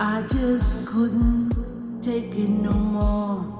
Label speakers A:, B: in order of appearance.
A: I just couldn't take it no more.